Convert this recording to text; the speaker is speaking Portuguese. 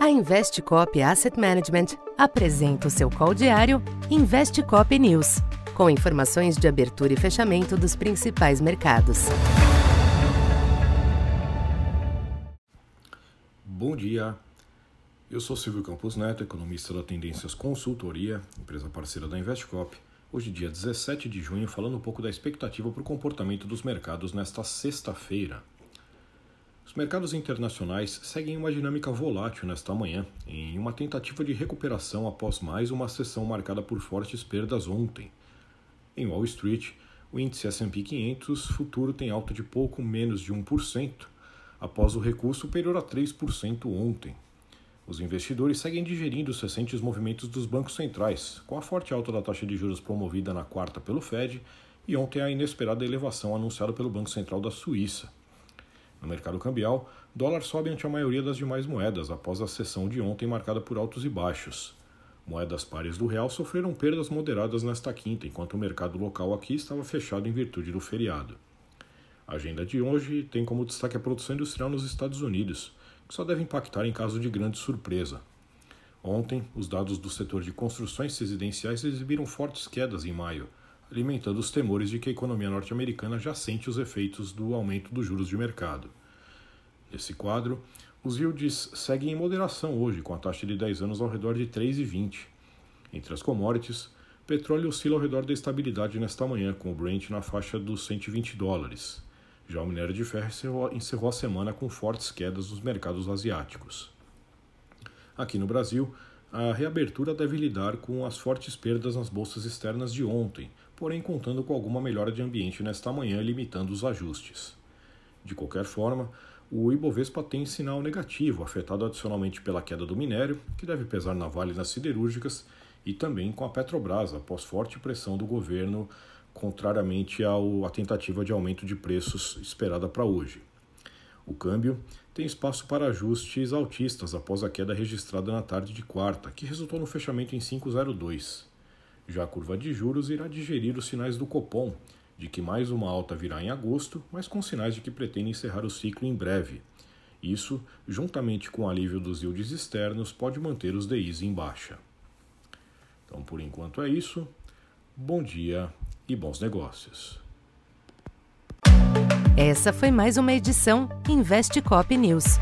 A Investcop Asset Management apresenta o seu call diário Investcop News, com informações de abertura e fechamento dos principais mercados. Bom dia. Eu sou Silvio Campos Neto, economista da Tendências Consultoria, empresa parceira da Investcop. Hoje, dia 17 de junho, falando um pouco da expectativa para o comportamento dos mercados nesta sexta-feira. Os mercados internacionais seguem uma dinâmica volátil nesta manhã, em uma tentativa de recuperação após mais uma sessão marcada por fortes perdas ontem. Em Wall Street, o índice S&P 500 futuro tem alta de pouco menos de 1%, após o recuo superior a 3% ontem. Os investidores seguem digerindo os recentes movimentos dos bancos centrais, com a forte alta da taxa de juros promovida na quarta pelo Fed e ontem a inesperada elevação anunciada pelo Banco Central da Suíça. No mercado cambial, dólar sobe ante a maioria das demais moedas após a sessão de ontem marcada por altos e baixos. Moedas pares do real sofreram perdas moderadas nesta quinta, enquanto o mercado local aqui estava fechado em virtude do feriado. A agenda de hoje tem como destaque a produção industrial nos Estados Unidos, que só deve impactar em caso de grande surpresa. Ontem, os dados do setor de construções residenciais exibiram fortes quedas em maio, alimentando os temores de que a economia norte-americana já sente os efeitos do aumento dos juros de mercado. Nesse quadro, os yields seguem em moderação hoje, com a taxa de 10 anos ao redor de 3,20. Entre as commodities, petróleo oscila ao redor da estabilidade nesta manhã, com o Brent na faixa dos 120 dólares. Já o minério de ferro encerrou, a semana com fortes quedas nos mercados asiáticos. Aqui no Brasil, a reabertura deve lidar com as fortes perdas nas bolsas externas de ontem, porém contando com alguma melhora de ambiente nesta manhã, limitando os ajustes. De qualquer forma, o Ibovespa tem sinal negativo, afetado adicionalmente pela queda do minério, que deve pesar na Vale nas siderúrgicas, e também com a Petrobras, após forte pressão do governo, contrariamente à tentativa de aumento de preços esperada para hoje. O câmbio tem espaço para ajustes altistas após a queda registrada na tarde de quarta, que resultou no fechamento em 5,02. Já a curva de juros irá digerir os sinais do Copom, de que mais uma alta virá em agosto, mas com sinais de que pretende encerrar o ciclo em breve. Isso, juntamente com o alívio dos yields externos, pode manter os DIs em baixa. Então, por enquanto é isso. Bom dia e bons negócios. Essa foi mais uma edição Investe Cop News.